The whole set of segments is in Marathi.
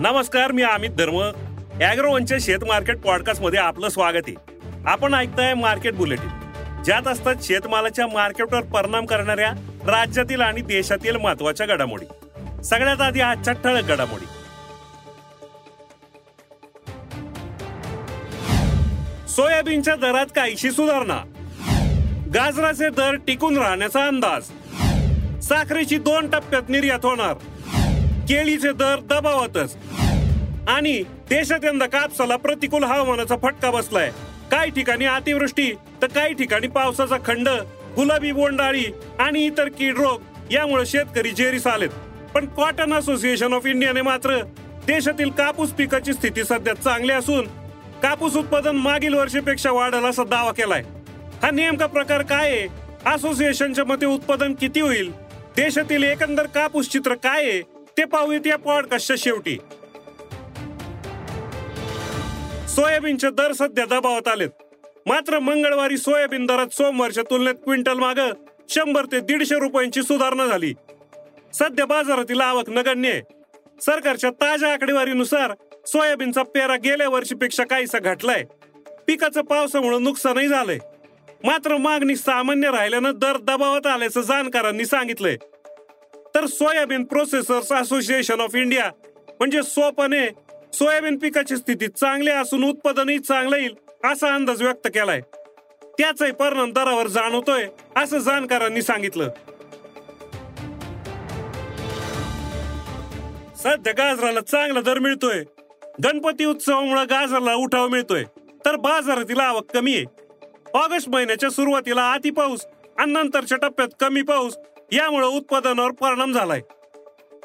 नमस्कार मी अमित धर्म. अॅग्रोवनच्या शेत मार्केट पॉडकास्टमध्ये आपलं स्वागत आहे. आपण ऐकताय मार्केट बुलेटिन. ज्यात असतात शेतमालाच्या मार्केटवर परिणाम करणाऱ्या राज्यातील आणि देशातील महत्त्वाच्या घडामोडी. सगळ्यात आधी आजच्या ठळक घडामोडी. सोयाबीनच्या दरात काहीशी सुधारणा. गाजराचे दर टिकून राहण्याचा अंदाज. साखरेची दोन टप्प्यात निर्यात होणार. केळीचे दर दबावातच. आणि देशात यंदा कापसाला प्रतिकूल हवामानाचा फटका बसलाय. काही ठिकाणी अतिवृष्टी तर काही ठिकाणी पावसाचा खंड गुलाबी बोंडाळी आणि इतर कीड रोग यामुळे शेतकरी जेरीस आलेत. पण कॉटन असोसिएशन ऑफ इंडियाने मात्र देशातील कापूस पिकाची स्थिती सध्या चांगली असून कापूस उत्पादन मागील वर्षीपेक्षा वाढेल असा दावा केलाय. हा नेमका प्रकार काय आहे? असोसिएशनच्या मते उत्पादन किती होईल? देशातील एकंदर कापूस चित्र काय आहे? ते पाहूयात या पॉडकास्टच्या शेवटी. सोयाबीनचे दर सध्या दबावात आलेत. मात्र मंगळवारी सोयाबीन दरात सोमवारच्या तुलनेत क्विंटल माग शंभर ते दीडशे रुपयांची सुधारणा झाली. सध्या बाजारातील आवक नगण्य आहे. सरकारच्या ताज्या आकडेवारीनुसार सोयाबीनचा पेरा गेल्या वर्षीपेक्षा काहीसा घटलाय. पिकाचं पावसामुळे नुकसानही झालंय. मात्र मागणी सामान्य राहिल्यानं दर दबावात आल्याचं जाणकारांनी सांगितलंय. तर soybean processors association of India म्हणजे सोपने सोयाबीन पिकाची स्थिती चांगली असून उत्पादनही चांगलं येईल असा अंदाज व्यक्त केलाय. त्याचाही परिणाम दरावर जाणवतोय असं जाणकारांनी सांगितलं. सध्या गाजराला चांगला दर मिळतोय. गणपती उत्सवामुळे गाजराला उठाव मिळतोय. तर बाजारातील आवक कमी आहे. ऑगस्ट महिन्याच्या सुरुवातीला आती पाऊस आणि नंतरच्या टप्प्यात कमी पाऊस यामुळे उत्पादनावर परिणाम झालाय.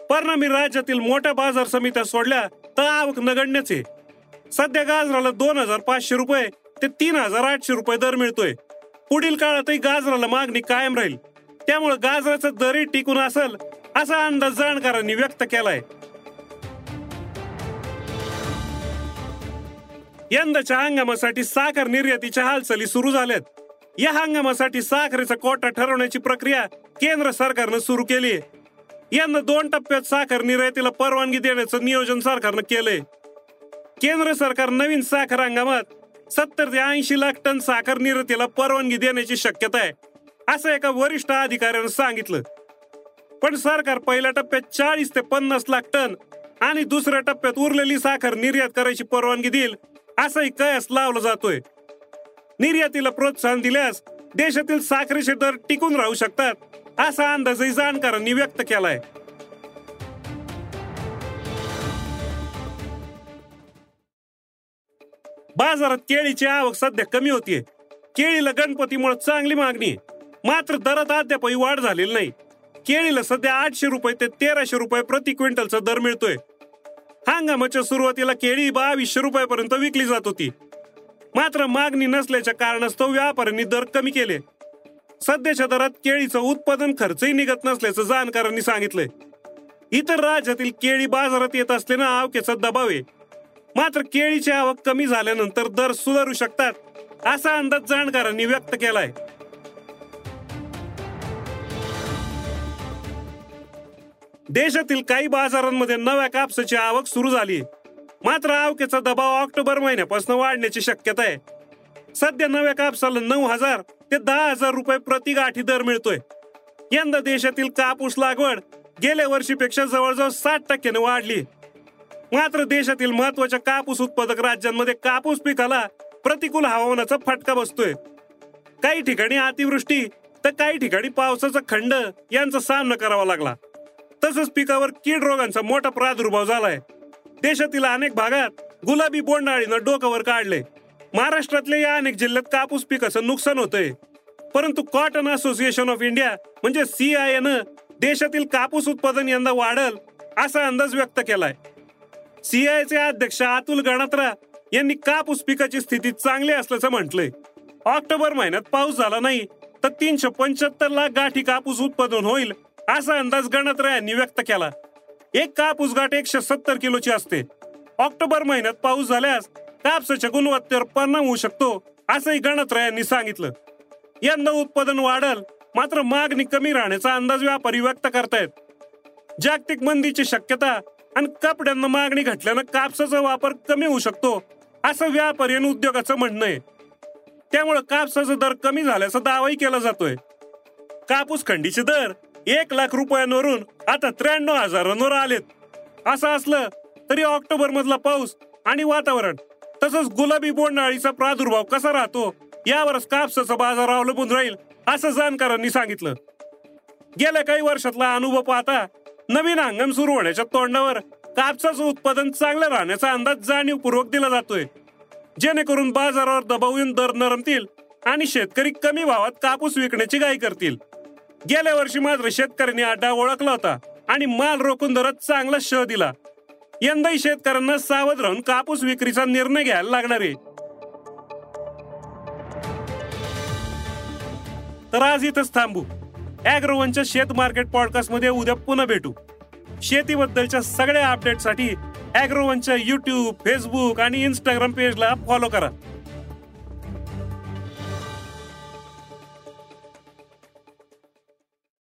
परिणामी राज्यातील मोठ्या बाजार समित्या सोडल्या तर आवक नगण्यच आहे. सध्या गाजराला दोन हजार पाचशे रुपये ते तीन हजार आठशे रुपये दर मिळतोय. पुढील काळातही गाजराला मागणी कायम राहील. त्यामुळे गाजराचा दरही टिकून असेल असा अंदाज जाणकारांनी व्यक्त केलाय. यंदाच्या हंगामासाठी साखर निर्यातीच्या हालचाली सुरू झाल्यात. या हंगामासाठी साखरेचा कोटा ठरवण्याची प्रक्रिया केंद्र सरकारनं सुरू केली. आहे यंदा दोन टप्प्यात साखर निर्यातीला परवानगी देण्याचं नियोजन सरकारनं केलंय. केंद्र सरकार नवीन साखर हंगामात सत्तर ते ऐंशी लाख टन साखर निर्यातीला परवानगी देण्याची शक्यता आहे असं एका वरिष्ठ अधिकाऱ्यानं सांगितलं. पण सरकार पहिल्या टप्प्यात चाळीस ते पन्नास लाख टन आणि दुसऱ्या टप्प्यात उरलेली साखर निर्यात करायची परवानगी देईल असाही कयास लावला जातोय. निर्यातीला प्रोत्साहन दिल्यास देशातील साखरेचे दर टिकून राहू शकतात असा अंदाजही जाणकारांनी व्यक्त केलाय. बाजारात केळीची आवक सध्या कमी होतीये. केळीला गणपतीमुळे चांगली मागणी आहे. मात्र दरात अद्यापही वाढ झालेली नाही. केळीला सध्या आठशे रुपये ते तेराशे रुपये प्रति क्विंटलचा दर मिळतोय. हंगामाच्या सुरुवातीला केळी बावीसशे रुपयापर्यंत विकली जात होती. मात्र मागणी नसल्याच्या कारणास्तव व्यापाऱ्यांनी दर कमी केले. सध्याच्या दरात केळीचं उत्पादन खर्चही निघत नसल्याचं जाणकारांनी सांगितलंय. इतर राज्यातील केळी बाजारात येत असल्यानं आवकेचा दबाव आहे. मात्र केळीची आवक कमी झाल्यानंतर दर सुधारू शकतात असा अंदाज जाणकारांनी व्यक्त केलाय. देशातील काही बाजारांमध्ये नव्या कापसाची आवक सुरू झाली मात्र आवकेचा दबाव ऑक्टोबर महिन्यापासून वाढण्याची शक्यता आहे. सध्या नव्या कापसाला नऊ हजार ते दहा हजार रुपये प्रति गाठी दर मिळतोय. यंदा देशातील कापूस लागवड गेल्या वर्षीपेक्षा जवळजवळ साठ टक्क्याने वाढली. मात्र देशातील महत्त्वाच्या कापूस उत्पादक राज्यांमध्ये कापूस पिकाला प्रतिकूल हवामानाचा फटका बसतोय. काही ठिकाणी अतिवृष्टी तर काही ठिकाणी पावसाचा खंड यांचा सामना करावा लागला. तसंच पिकावर कीड रोगांचा मोठा प्रादुर्भाव झालाय. देशातील अनेक भागात गुलाबी बोंडाळीनं डोकावर काढले. महाराष्ट्रातल्या या अनेक जिल्ह्यात कापूस पिकाचं नुकसान होतंय. परंतु कॉटन असोसिएशन ऑफ इंडिया म्हणजे सी आय एन देशातील कापूस उत्पादन यंदा वाढल असा अंदाज व्यक्त केलाय. सीआयचे अध्यक्ष अतुल गणात्रा यांनी कापूस पिकाची स्थिती चांगली असल्याचं म्हटलंय. ऑक्टोबर महिन्यात पाऊस झाला नाही तर तीनशे पंच्याहत्तर लाख गाठी कापूस उत्पादन होईल असा अंदाज गणात्रा यांनी व्यक्त केला. एक कापूस गाठ एकशे सत्तर किलोची असते. ऑक्टोबर महिन्यात पाऊस झाल्यास कापसाच्या गुणवत्तेवर परिणाम होऊ शकतो असंही गणात्रा यांनी सांगितलं. यंदा उत्पादन वाढल मात्र मागणी कमी राहण्याचा अंदाज व्यापारी व्यक्त करतायत. जागतिक मंदीची शक्यता आणि कपड्यांना मागणी घटल्यानं कापसाचा वापर कमी होऊ शकतो असं व्यापारी आणि उद्योगाचं म्हणणं आहे. त्यामुळे कापसाचा दर कमी झाल्याचा दावाही केला जातोय. कापूस खंडीचे दर एक लाख रुपयांवरून आता त्र्याण्णव हजारांवर आलेत. असं असलं तरी ऑक्टोबर मधला पाऊस आणि वातावरण तसंच गुलाबी बोंडअळीचा प्रादुर्भाव कसा राहतो यावरच कापसाचा बाजार अवलंबून राहील असं जाणकारांनी सांगितलं. गेल्या काही वर्षातला अनुभव पाहता नवीन हंगाम सुरू होण्याच्या तोंडावर कापसाचं उत्पादन चांगलं राहण्याचा अंदाज जाणीवपूर्वक दिला जातोय. जेणेकरून बाजारावर दबाव येऊन दर नरमतील आणि शेतकरी कमी भावात कापूस विकण्याची घाई करतील. गेल्या वर्षी मात्र शेतकऱ्यांनी अड्डा ओळखला होता आणि माल रोखून धरत चांगला शह दिला. यंदाही शेतकऱ्यांना सावध राहून कापूस विक्रीचा निर्णय घ्यायला लागणार आहे. तर आज इथंच थांबू. अॅग्रोवनच्या शेत मार्केट पॉडकास्टमध्ये उद्या पुन्हा भेटू. शेतीबद्दलच्या सगळ्या अपडेटसाठी अॅग्रोवनच्या युट्यूब फेसबुक आणि इंस्टाग्राम पेजला फॉलो करा.